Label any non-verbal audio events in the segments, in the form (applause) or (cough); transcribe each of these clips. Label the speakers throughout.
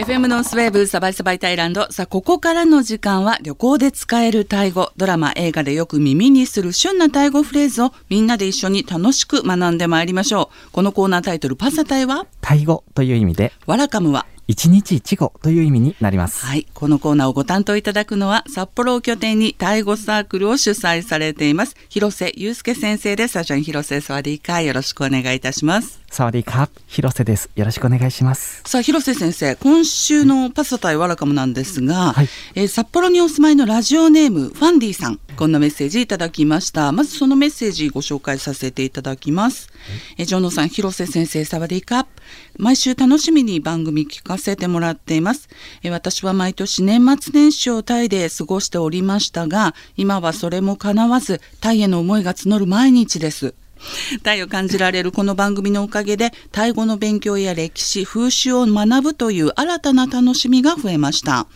Speaker 1: FM ノースウェーブサバイサバイタイランド。さあここからの時間は旅行で使えるタイ語。ドラマ映画でよく耳にする旬なタイ語フレーズをみんなで一緒に楽しく学んでまいりましょう。このコーナータイトルパサタイは？
Speaker 2: タイ語という意味で。
Speaker 1: ワラカムは？
Speaker 2: 一日一語という意味になります。
Speaker 1: はい。このコーナーをご担当いただくのは、札幌を拠点にタイ語サークルを主催されています、広瀬祐介先生です。サジャン広瀬サワディーカーよろしくお願いいたします。
Speaker 2: サワディーカー広瀬です。よろしくお願いします。
Speaker 1: さあ、広瀬先生、今週のパサタイワラカムなんですが、
Speaker 2: はい
Speaker 1: えー札幌にお住まいのラジオネーム、ファンディさん、こんなメッセージいただきました。まずそのメッセージご紹介させていただきます。えージョさん、広瀬先生、サワディーカー毎週楽しみに番組聞かせてもらっています。え私は毎年年末年始をタイで過ごしておりましたが、今はそれも叶わず、タイへの思いが募る毎日です。タイを感じられるこの番組のおかげでタイ語の勉強や歴史風習を学ぶという新たな楽しみが増えました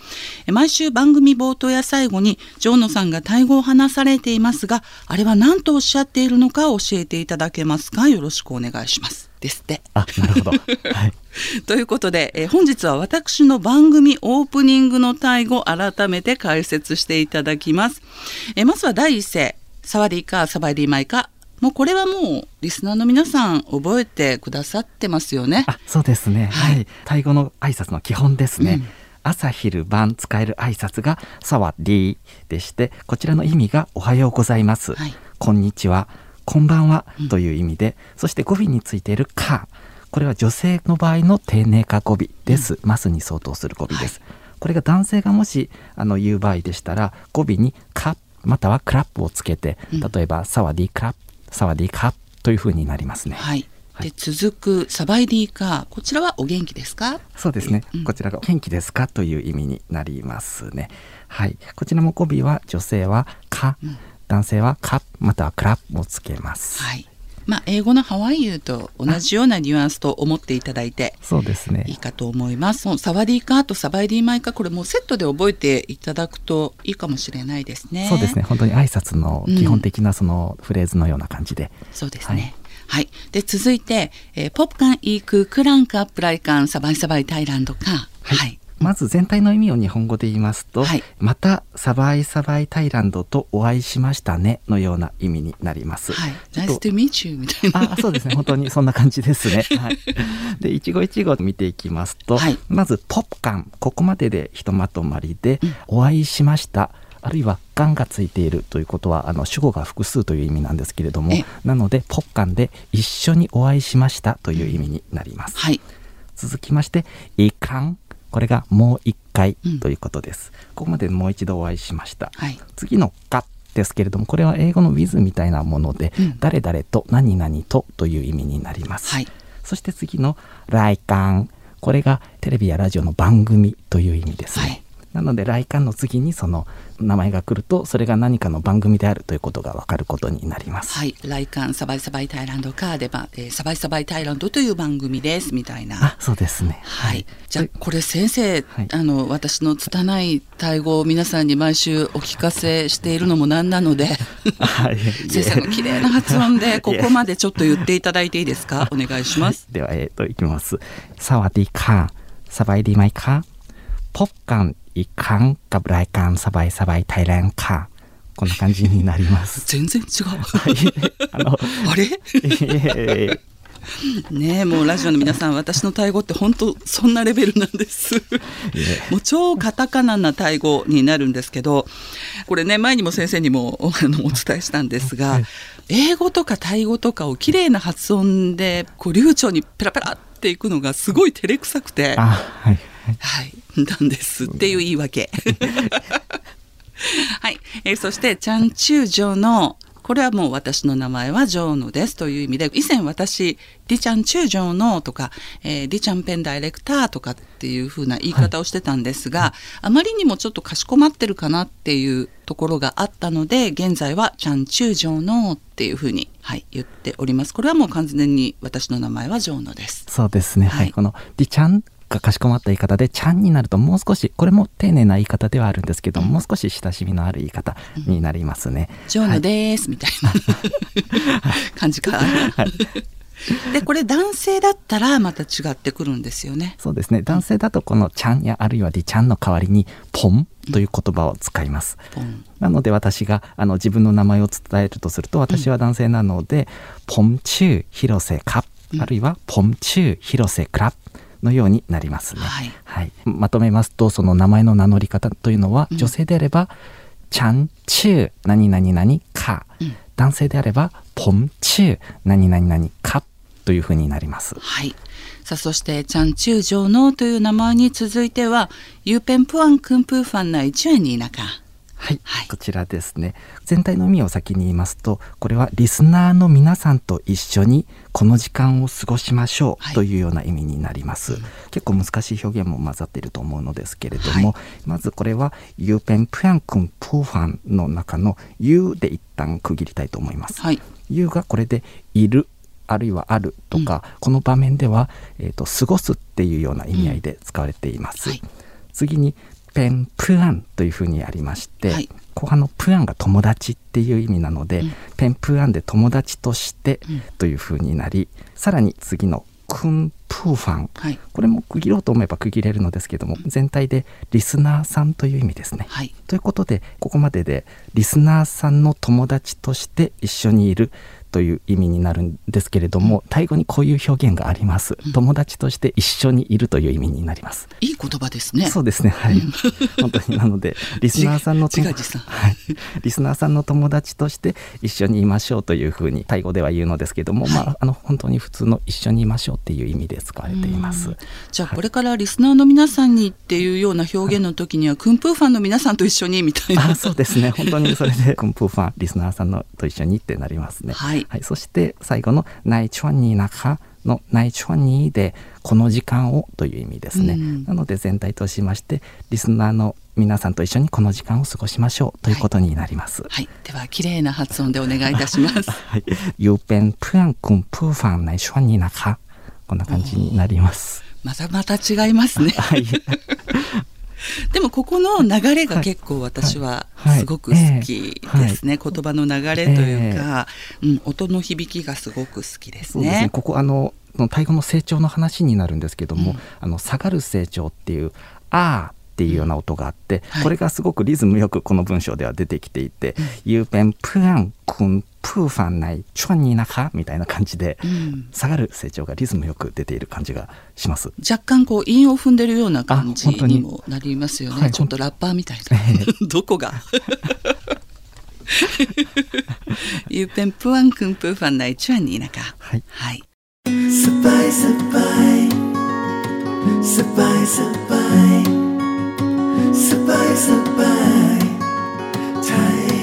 Speaker 1: え毎週番組冒頭や最後にジョーノさんがタイ語を話されていますがあれは何とおっしゃっているのか教えていただけますか？よろしくお願いしますですって
Speaker 2: あ、なるほど。はい。(laughs)
Speaker 1: ということで、えー本日は私の番組オープニングのタイ語を改めて解説していただきます。えーまずは第一声、サワディーカー、サバディーマイカ。もうこれはもうリスナーの皆さん覚えてくださってますよね。
Speaker 2: あ、そうですね。
Speaker 1: は
Speaker 2: はいい。タイ語の挨拶の基本ですね。
Speaker 1: うん
Speaker 2: 朝昼晩使える挨拶がサワディでして、こちらの意味がおはようございます。
Speaker 1: はい
Speaker 2: こんにちは。こんばんはという意味で、そして語尾についているか。これは女性の場合の丁寧化語尾です。マスに相当する語尾です。これが男性がもしあの言う場合でしたら語尾にカまたはクラップをつけて
Speaker 1: うん
Speaker 2: 例えば、サワディクラップサワディカップというふうになりますね。
Speaker 1: はい。
Speaker 2: はい
Speaker 1: で続くサバイディーカー、こちらはお元気ですか？
Speaker 2: そうですね、
Speaker 1: うん
Speaker 2: こちらが元気ですかという意味になりますね。はい。こちらも語尾は女性はか、
Speaker 1: うん
Speaker 2: 男性はカまたはクラップをつけます。
Speaker 1: はい。まあ英語のハワイユーと同じようなニュアンスと思っていただいて
Speaker 2: そうですね
Speaker 1: いい。かと思います。サワディーカーとサバイディーマイカーこれもうセットで覚えていただくといいかもしれないですね。
Speaker 2: そうですね。本当に挨拶の基本的なそのフレーズのような感じで。
Speaker 1: そうですね。はい。で続いて、えーポップカンイーククランカップライカンサバイサバイタイランドか。はい。
Speaker 2: まず全体の意味を日本語で言いますと、
Speaker 1: はい
Speaker 2: またサバイサバイタイランドとお会いしましたねのような意味になります。
Speaker 1: はい。Nice
Speaker 2: と
Speaker 1: to meet you みたいな。
Speaker 2: あそうですね (laughs) 本当にそんな感じですね。はい、で一語一語見ていきますと、
Speaker 1: はい
Speaker 2: まずポップカンここまででひとまとまりで、
Speaker 1: うん
Speaker 2: お会いしましたあるいは「がん」がついているということはあの主語が複数という意味なんですけれども
Speaker 1: え
Speaker 2: なのでポッカンで一緒にお会いしましたという意味になります。
Speaker 1: はい。
Speaker 2: 続きまして「いかん」これがもう一回
Speaker 1: うん
Speaker 2: ということです。ここまでもう一度お会いしました。
Speaker 1: はい。
Speaker 2: 次の「か」ですけれどもこれは英語の with みたいなもので、
Speaker 1: うん
Speaker 2: 誰々と何々とという意味になります、
Speaker 1: はい。
Speaker 2: そして次の「来館」これがテレビやラジオの番組という意味ですね、
Speaker 1: はい
Speaker 2: なので来館の次にその名前が来るとそれが何かの番組であるということがわかることになります、
Speaker 1: はい。ライカンサバイサバイタイランドかでば、えーサバイサバイタイランドという番組ですみたいな。
Speaker 2: あそうですね。
Speaker 1: はい、じゃこれ先生、
Speaker 2: はい。
Speaker 1: あの私の拙いタイ語を皆さんに毎週お聞かせしているのもなんなので。
Speaker 2: はい。(laughs)
Speaker 1: 先生の綺麗な発音で (laughs) ここまでちょっと言っていただいていいですか？(laughs) お願いします。
Speaker 2: では、えっ、と、いきます。サワディカー、サバイディマイカー、ポッカン、 イカン、กับรายการサバイサバイタイランカー。こんな感じになります。
Speaker 1: 全然違う。
Speaker 2: あの、
Speaker 1: あれ
Speaker 2: え
Speaker 1: ねえもうラジオの皆さん私のタイ語って本当そんなレベルなんです。もう超カタカナなタイ語になるんですけどこれね前にも先生にもおあのお伝えしたんですが英語とかタイ語とかを綺麗な発音でこう流暢にペラペラっていくのがすごい照れくさくて。
Speaker 2: あ、はい。
Speaker 1: はい、なんですっていう言い訳。はい、えーそしてチャンチュージョのこれはもう私の名前はジョーノですという意味で以前私リチャンチュージョーノとか、えーリチャンペンダイレクターとかっていう風な言い方をしてたんですが、あまりにもちょっとかしこまってるかなっていうところがあったので現在はチャンチュージョーノっていう風にはい言っております。これはもう完全に私の名前はジョーノです。
Speaker 2: そうですね。
Speaker 1: は
Speaker 2: はい。い。この、ディちゃんがかしこまった言い方で、ちゃんになるともう少し、これも丁寧な言い方ではあるんですけども、もう少し親しみのある言い方になりますね。
Speaker 1: ジョーノです、みたいな感じか。でこれ男性だったらまた違ってくるんですよね。
Speaker 2: そうですね。男性だとこの「ちゃん」やあるいは「りちゃん」の代わりに「ポン」という言葉を使います。
Speaker 1: ポン。
Speaker 2: なので私があの自分の名前を伝えるとすると私は男性なので「ポンチュー広瀬カップ」あるいは「ผมชื่อ 広瀬 ครับ」のようになりますね。
Speaker 1: はい
Speaker 2: はい、まとめますとその名前の名乗り方というのは、女性であれば「ฉันชื่อ 何々々 ค่ะ」
Speaker 1: うん
Speaker 2: 男性であれば「ผมชื่อ 何々々 ครับ」というふうになります。
Speaker 1: はい。さあそしてฉันชื่อ ジョーノーという名前に続いてはอยู่เป็นเพื่อนคุณผู้ฟังในช่วงนี้นะคะ。
Speaker 2: はい、
Speaker 1: はい
Speaker 2: こちらですね全体の意味を先に言いますとこれはリスナーの皆さんと一緒にこの時間を過ごしましょ
Speaker 1: はい。う
Speaker 2: というような意味になります、結構難しい表現も混ざっていると思うのですけれども、
Speaker 1: は
Speaker 2: まずこれはユーペンプヤンクンプーファンの中のユーで一旦区切りたいと思います、
Speaker 1: はい。
Speaker 2: がこれでいるあるいはあるとか、この場面では、えー、と過ごすっていうような意味合いで使われています、
Speaker 1: はい。
Speaker 2: 次にペンプアンというふうにありまして、
Speaker 1: はい
Speaker 2: 後半のプアンが友達っていう意味なので、
Speaker 1: うん
Speaker 2: ペンプアンで友達として
Speaker 1: うん
Speaker 2: というふうになり、さらに次のクンプーファン
Speaker 1: はい。
Speaker 2: これも区切ろうと思えば区切れるのですけども全体でリスナーさんという意味ですね。
Speaker 1: はい。
Speaker 2: ということでここまででリスナーさんの友達として一緒にいるという意味になるんですけれども、タイ語にこういう表現があります、友達として一緒にいるという意味になります、
Speaker 1: いい言葉ですね。
Speaker 2: そうですねはい。(laughs) 本当になのでリスナーさんのはい、リスナーさんの友達として一緒にいましょうというふうにタイ語では言うのですけども、まああの本当に普通の一緒にいましょうっていう意味で使われています、
Speaker 1: うんじゃあこれからリスナーの皆さんにっていうような表現の時には、クンプーファンの皆さんと一緒にみたいな。
Speaker 2: あそうですね。本当にそれでコンプーファンリスナーさんのと一緒にってなりますね。
Speaker 1: はい
Speaker 2: そして最後の「ナイチョンニーナカ」の「ナイチョンニー」で「この時間を」という意味ですね、
Speaker 1: うん。
Speaker 2: なので全体としましてリスナーの皆さんと一緒にこの時間を過ごしましょうということになります、
Speaker 1: はい。では綺麗な発音でお願いいたします。(laughs)
Speaker 2: はい、ユーペンプアンクンプーファンナイチョンニーナカ。こんな感じになります。
Speaker 1: またまた違いますね。
Speaker 2: はい
Speaker 1: でもここの流れが結構私は
Speaker 2: はい。
Speaker 1: すごく好きですね。言葉の流れというか、うん、音の響きがすごく好きです
Speaker 2: そうですね。
Speaker 1: ね。
Speaker 2: ここあののタイ語の声調の話になるんですけども、
Speaker 1: うん。
Speaker 2: あの下がる声調っていう「あー」っていうような音があって、
Speaker 1: はい。
Speaker 2: これがすごくリズムよくこの文章では出てきていて「ユーペンプアンクンプーファンナイチョンニナカ」みたいな感じで、
Speaker 1: うん。
Speaker 2: 下がる声調がリズムよく出ている感じがします。
Speaker 1: 若干こう韻を踏んでるような感じ
Speaker 2: あ本当に
Speaker 1: にもなりますよね。
Speaker 2: はい
Speaker 1: ちょっとラッパーみたいな。(laughs) どこが (laughs) อยู่เป็นเพื่อนคุณผู้ฟังในช่วงนี้นะคะ。
Speaker 2: はい。
Speaker 1: はい。
Speaker 3: สบาย, สบา
Speaker 1: ย สบาย, สบาย สบาย, สบาย
Speaker 3: Thailand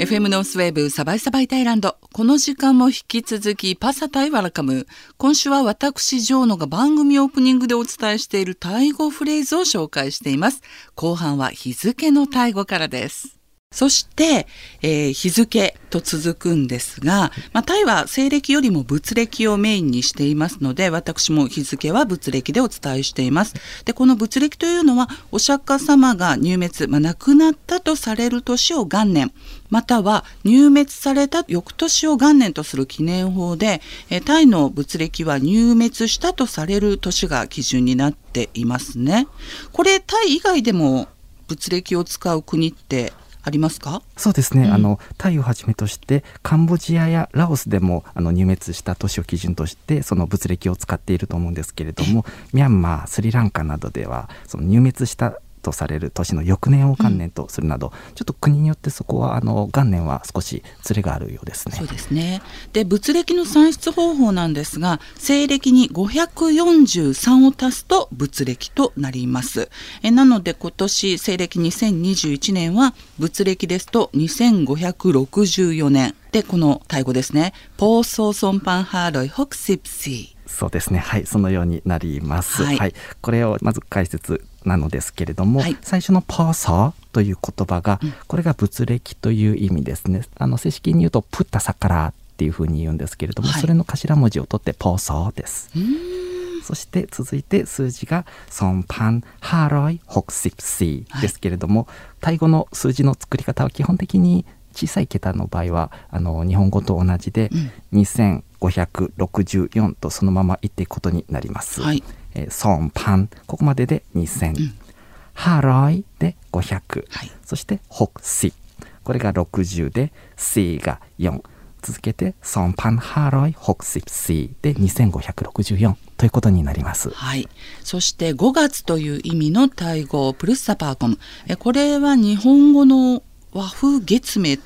Speaker 1: FM ノースウェーブサバイサバイタイランド。この時間も引き続きパサタイワラカム。今週は私、ジョーノが番組オープニングでお伝えしているタイ語フレーズを紹介しています。後半は日付のタイ語からです。そして、えー日付と続くんですが、まあ、タイは西暦よりも仏暦をメインにしていますので、私も日付は仏暦でお伝えしています。で、この仏暦というのは、お釈迦様が入滅、まあ、亡くなったとされる年を元年、または入滅された翌年を元年とする記念法で、えタイの仏暦は入滅したとされる年が基準になっていますね。これ、タイ以外でも仏暦を使う国ってありますか？
Speaker 2: そうですね、
Speaker 1: うん。
Speaker 2: あのタイをはじめとしてカンボジアやラオスでもあの入滅した都市を基準としてその仏暦を使っていると思うんですけれどもミャンマースリランカなどではその入滅したとされる年の翌年を元年とするなど、ちょっと国によってそこはあの元年は少しズレがあるようですね
Speaker 1: そう。ですね。で、仏暦の算出方法なんですが、西暦に543を足すと仏暦となります。えなので今年西暦2021年は仏暦ですと2564年。で、このタイ語ですね。ポーソーソンパンハーロイホクシプシー。
Speaker 2: そうですねはいそのようになります。
Speaker 1: はい
Speaker 2: これをまず解説なのですけれども、
Speaker 1: はい。
Speaker 2: 最初のパーサーという言葉が、これが仏暦という意味ですね。あの正式に言うとプッタサカラっていうふうに言うんですけれども、
Speaker 1: はい。
Speaker 2: それの頭文字を取ってポーサーです。そして続いて数字がソンパンハロイホクシプシーですけれども、タイ語の数字の作り方は基本的に小さい桁の場合はあの日本語と同じで、2564とそのまま言っていくことになります。
Speaker 1: はい
Speaker 2: えーソンパン。ここまでで2000、ハロイで500、
Speaker 1: はい。
Speaker 2: そして北シこれが60で C が4続けてソンパンハロイ北シ C で2564ということになります。
Speaker 1: はい。そして5月という意味のタイ語プルッサパーコム。えこれは日本語の和風月名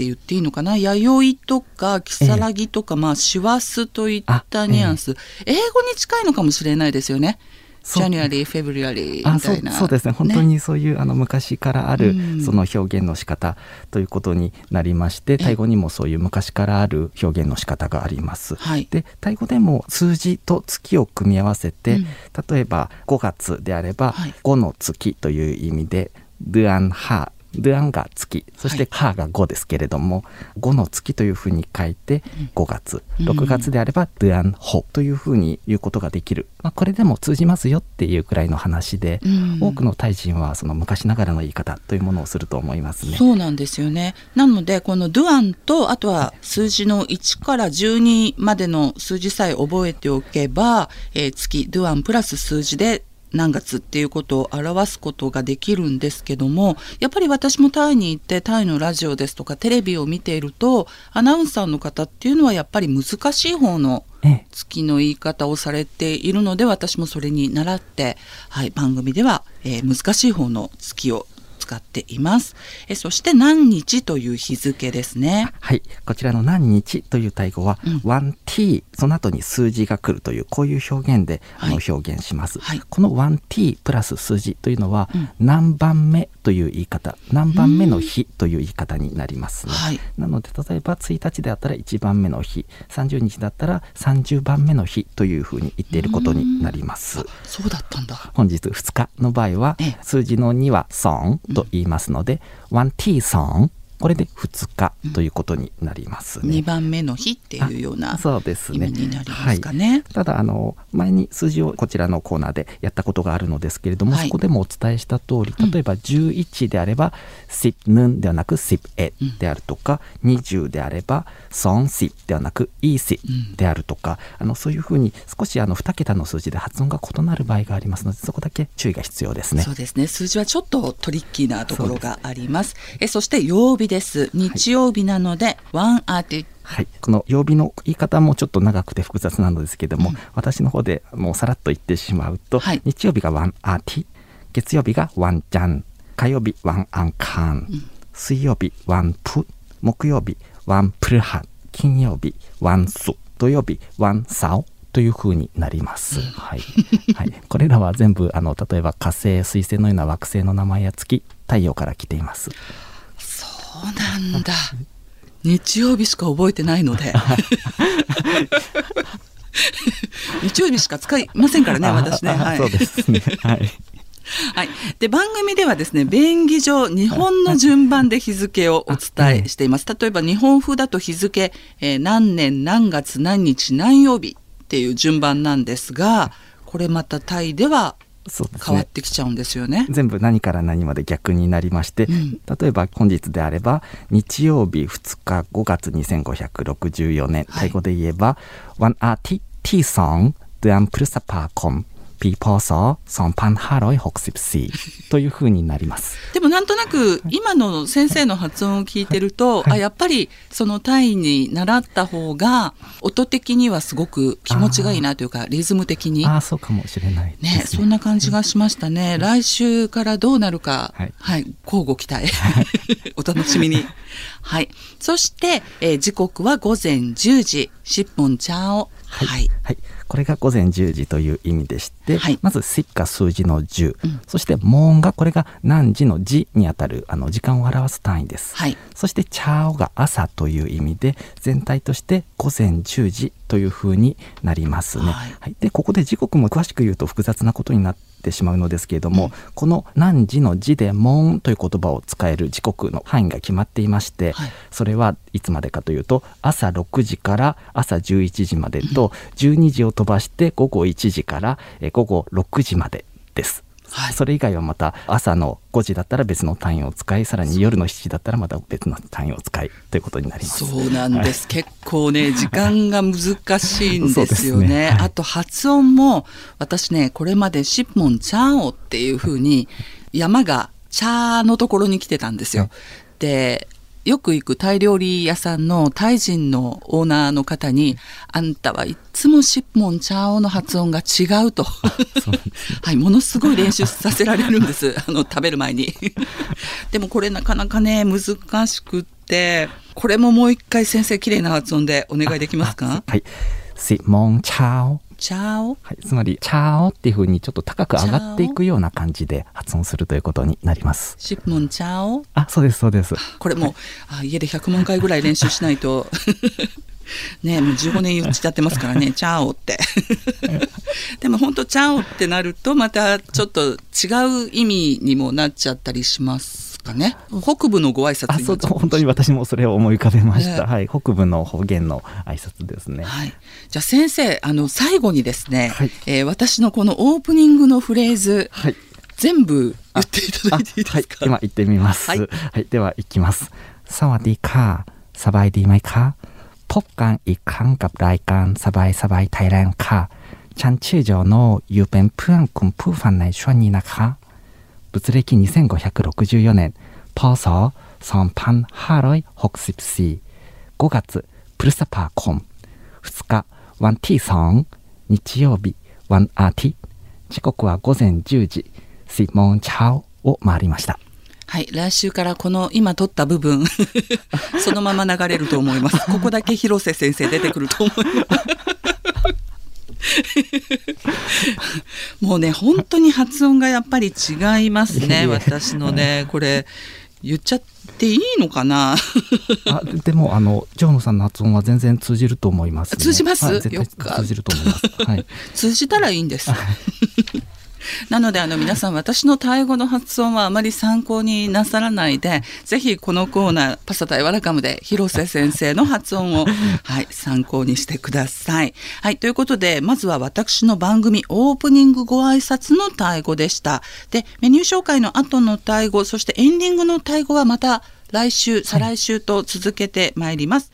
Speaker 1: って言っていいのかな？弥生とか如月とか、まあ師走といったニュアンス、英語に近いのかもしれないですよね。ジャニュアリー、フェブリアリーみたいな。
Speaker 2: そうですね。本当にそういう、あの昔からある
Speaker 1: うん
Speaker 2: その表現の仕方ということになりまして、タイ語にもそういう昔からある表現の仕方があります。
Speaker 1: はい。
Speaker 2: でタイ語でも数字と月を組み合わせて、
Speaker 1: うん。
Speaker 2: 例えば5月であれば
Speaker 1: はい。
Speaker 2: 5の月という意味で「ドゥアンハー」ドゥアンが月。そして「ハー」が5ですけれども5の月というふうに書いて5月。
Speaker 1: うん。
Speaker 2: 6月であれば「ドゥアンホ」というふうに言うことができる、まあ、これでも通じますよっていうくらいの話で、
Speaker 1: うん。
Speaker 2: 多くのタイ人はその昔ながらの言い方というものをすると思いますね。
Speaker 1: そうなんですよね。なのでこのドゥアンとあとは数字の1から12までの数字さえ覚えておけば、えー月ドゥアンプラス数字で何月っていうことを表すことができるんですけどもやっぱり私もタイに行ってタイのラジオですとかテレビを見ているとアナウンサーの方っていうのはやっぱり難しい方の
Speaker 2: ええ。
Speaker 1: 月の言い方をされているので私もそれに倣って、はい、番組では、えー難しい方の月を使っています。えそして何日という日付ですね。
Speaker 2: はい、こちらの何日というタイ語は、
Speaker 1: うん。
Speaker 2: 1t その後に数字が来るというこういう表現で、あの
Speaker 1: はい
Speaker 2: 表現します、
Speaker 1: はい。
Speaker 2: この 1t プラス数字というのは、
Speaker 1: うん。
Speaker 2: 何番目という言い方。何番目の日という言い方になりますね、
Speaker 1: はい。
Speaker 2: なので例えば1日であったら1番目の日。30日だったら30番目の日というふうに言っていることになります。
Speaker 1: そうだったんだ。
Speaker 2: 本日2日の場合は
Speaker 1: ええ。
Speaker 2: 数字の2は「ソン」と言いますので「1t ソン」これで2日ということになりますね。
Speaker 1: 2番目の日っていうような
Speaker 2: あそうです
Speaker 1: 意
Speaker 2: ね
Speaker 1: 味になりますかね。
Speaker 2: ただあの前に数字をこちらのコーナーでやったことがあるのですけれども、
Speaker 1: はい。
Speaker 2: そこでもお伝えした通り例えば11であれば「シッヌン」ではなく「シッエ」であるとか、20であれば「ソンシ」ではなく「イーシ」であるとか、あのそういうふうに少しあの2桁の数字で発音が異なる場合がありますのでそこだけ注意が必要ですね。
Speaker 1: そう。ですね。数字はちょっとトリッキーなところがあります。えそして曜日です。日曜日なので、วันอาทิตย์
Speaker 2: はい、この曜日の言い方もちょっと長くて複雑なのですけども、私の方でもうさらっと言ってしまうと、
Speaker 1: はい。
Speaker 2: 日曜日がวันอาทิตย์月曜日がวันจันทร์火曜日วันอังคาร、水曜日วันพุธ木曜日วันพฤหัส金曜日วันศุกร์土曜日วันเสาร์という風になります。はい、はい、これらは全部あの例えば火星、水星のような惑星の名前や月、太陽から来ています。
Speaker 1: そうなんだ日曜日しか覚えてないので (laughs) 日曜日しか使いませんからね私ね、
Speaker 2: あ
Speaker 1: はい、
Speaker 2: そうですね。はい。
Speaker 1: はい、で番組ではですね便宜上日本の順番で日付をお伝えしています例えば日本風だと日付、えー何年何月何日何曜日っていう順番なんですがこれまたタイでは。変わってきちゃうんですよね。
Speaker 2: 全部何から何まで逆になりまして、
Speaker 1: うん。
Speaker 2: 例えば本日であれば日曜日2日5月2564年、
Speaker 1: はい。
Speaker 2: タイ語で言えば「ワンアーティティソンドゥアンプルサパーコンピーポーソーソンパンハロイホクシプシー」というふうになります。(laughs)
Speaker 1: でもなんとなく今の先生の発音を聞いてると、あやっぱりそのタイに習った方が音的にはすごく気持ちがいいなというかリズム的に
Speaker 2: ああそうかもしれないね
Speaker 1: ね、そんな感じがしましたね。来週からどうなるか、は
Speaker 2: はいい、
Speaker 1: 交互期待。(laughs) お楽しみに。はい。そして、えー時刻は午前10時、10分チャオ。
Speaker 2: はい、
Speaker 1: はい。
Speaker 2: はいこれが午前10時という意味でして、
Speaker 1: はい
Speaker 2: まず「シッが数字の10、
Speaker 1: うん
Speaker 2: そして「モーン」がこれが何時の時にあたるあの時間を表す単位です。
Speaker 1: はい。
Speaker 2: そしてチャオが朝という意味で全体として午前10時という風になりますね。
Speaker 1: はい
Speaker 2: はい、でここで時刻も詳しく言うと複雑なことになってしまうのですけれども、この何時の時でモンという言葉を使える時刻の範囲が決まっていまして、
Speaker 1: はい
Speaker 2: それはいつまでかというと朝6時から朝11時までと (laughs) 12時を飛ばして午後1時からえ午後6時までです。
Speaker 1: はい。
Speaker 2: それ以外はまた朝の5時だったら別の単位を使いさらに夜の7時だったらまた別の単位を使いということになります。
Speaker 1: そうなんです、結構ね時間が難しいんですよね。
Speaker 2: ねはい
Speaker 1: あと発音も私ねこれまでシッモンチャオっていう風に山がチャーのところに来てたんですよ。
Speaker 2: はい。
Speaker 1: でよく行くタイ料理屋さんのタイ人のオーナーの方に「あんたはいつもシッモンチャオの発音が違う」とはい、ものすごい練習させられるんです (laughs) あの食べる前に。(laughs) でもこれなかなかね難しくってこれももう一回先生綺麗な発音でお願いできますか？
Speaker 2: はい。シモンチャオ。
Speaker 1: チャオ。
Speaker 2: はい、つまり、チャオっていう風にちょっと高く上がっていくような感じで発音するということになります。
Speaker 1: シッモンチャオ。
Speaker 2: あ、そうです、そうです。
Speaker 1: これも、あ家で100万回ぐらい練習しないと。(laughs) ねもう15年言っちゃってますからね。(laughs) チャオって。(laughs) でも本当チャオってなるとまたちょっと違う意味にもなっちゃったりしますかね北部のご挨拶
Speaker 2: あ、そう、
Speaker 1: になっちゃう
Speaker 2: 本当に私もそれを思い浮かべました。
Speaker 1: ね
Speaker 2: はい、北部の方言の挨拶ですね。
Speaker 1: はい、じゃあ先生あの最後にですね、
Speaker 2: はい
Speaker 1: えー私のこのオープニングのフレーズ
Speaker 2: はい。
Speaker 1: 全部言っていただいていいですか、
Speaker 2: はい、今行ってみます。
Speaker 1: は
Speaker 2: はいい、では行きます。สวัสดีค่ะสบายดีไหมคะพบกันอีกครั้งกับรายการสบายสบายไทยแลนด์ค่ะ ฉันชื่อโจโน่อยู่เป็นเพื่อนคุณผู้ฟังในช่วงนี้นะคะ 仏暦2564年、พ.ศ.สองพันห้าร้อยหกสิบสี่5月พฤษภาคม。2日วันที่สอง日曜日วันอาทิตย์時刻は午前10時โมงเช้าを回りました。
Speaker 1: はい来週からこの今撮った部分 (laughs) そのまま流れると思います。ここだけ広瀬先生出てくると思います。(laughs) もうね本当に発音がやっぱり違いますね。私のねこれ言っちゃっていいのかな？
Speaker 2: あででもあのジョーノさんの発音は全然通じると思います、ね、
Speaker 1: 通じます？
Speaker 2: はい、通じると思いますはい
Speaker 1: 通じたらいいんです。なのであの皆さん私のタイ語の発音はあまり参考になさらないでぜひこのコーナー「パサタイワラカム」で広瀬先生の発音を、(laughs) はい、参考にしてください。はい、ということでまずは私の番組オープニングご挨拶のタイ語でした。でメニュー紹介の後のタイ語そしてエンディングのタイ語はまた来週再来週と続けてまいります。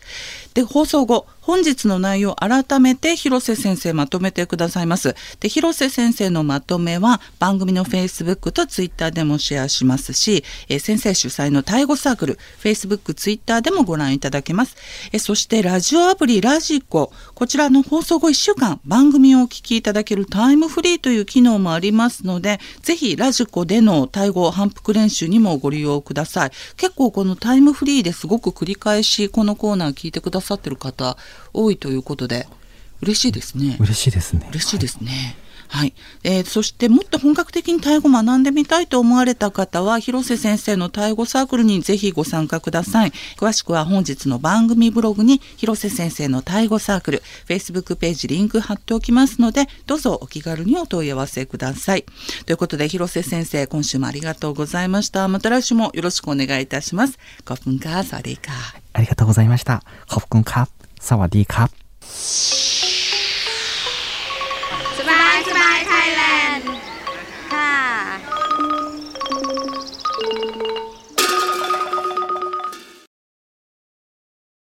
Speaker 1: で放送後本日の内容を改めて広瀬先生まとめてくださいます。で広瀬先生のまとめは番組の Facebook と Twitter でもシェアしますし、え先生主催のタイ語サークル Facebook、Twitter でもご覧いただけます。えそしてラジオアプリラジコこちらの放送後1週間番組をお聞きいただけるタイムフリーという機能もありますのでぜひラジコでのタイ語反復練習にもご利用ください。結構このタイムフリーですごく繰り返しこのコーナー聞いてくださってる方多いということで嬉しいですね。
Speaker 2: 嬉しいですね。
Speaker 1: 嬉しいですね、はい、えー、そしてもっと本格的にタイ語学んでみたいと思われた方は広瀬先生のタイ語サークルにぜひご参加ください。詳しくは本日の番組ブログに広瀬先生のタイ語サークルフェイスブックページリンク貼っておきますのでどうぞお気軽にお問い合わせください。ということで広瀬先生今週もありがとうございました。また来週もよろしくお願いいたします。5分間サリーカ
Speaker 2: ありがとうございました。5分か สวัสดีครับ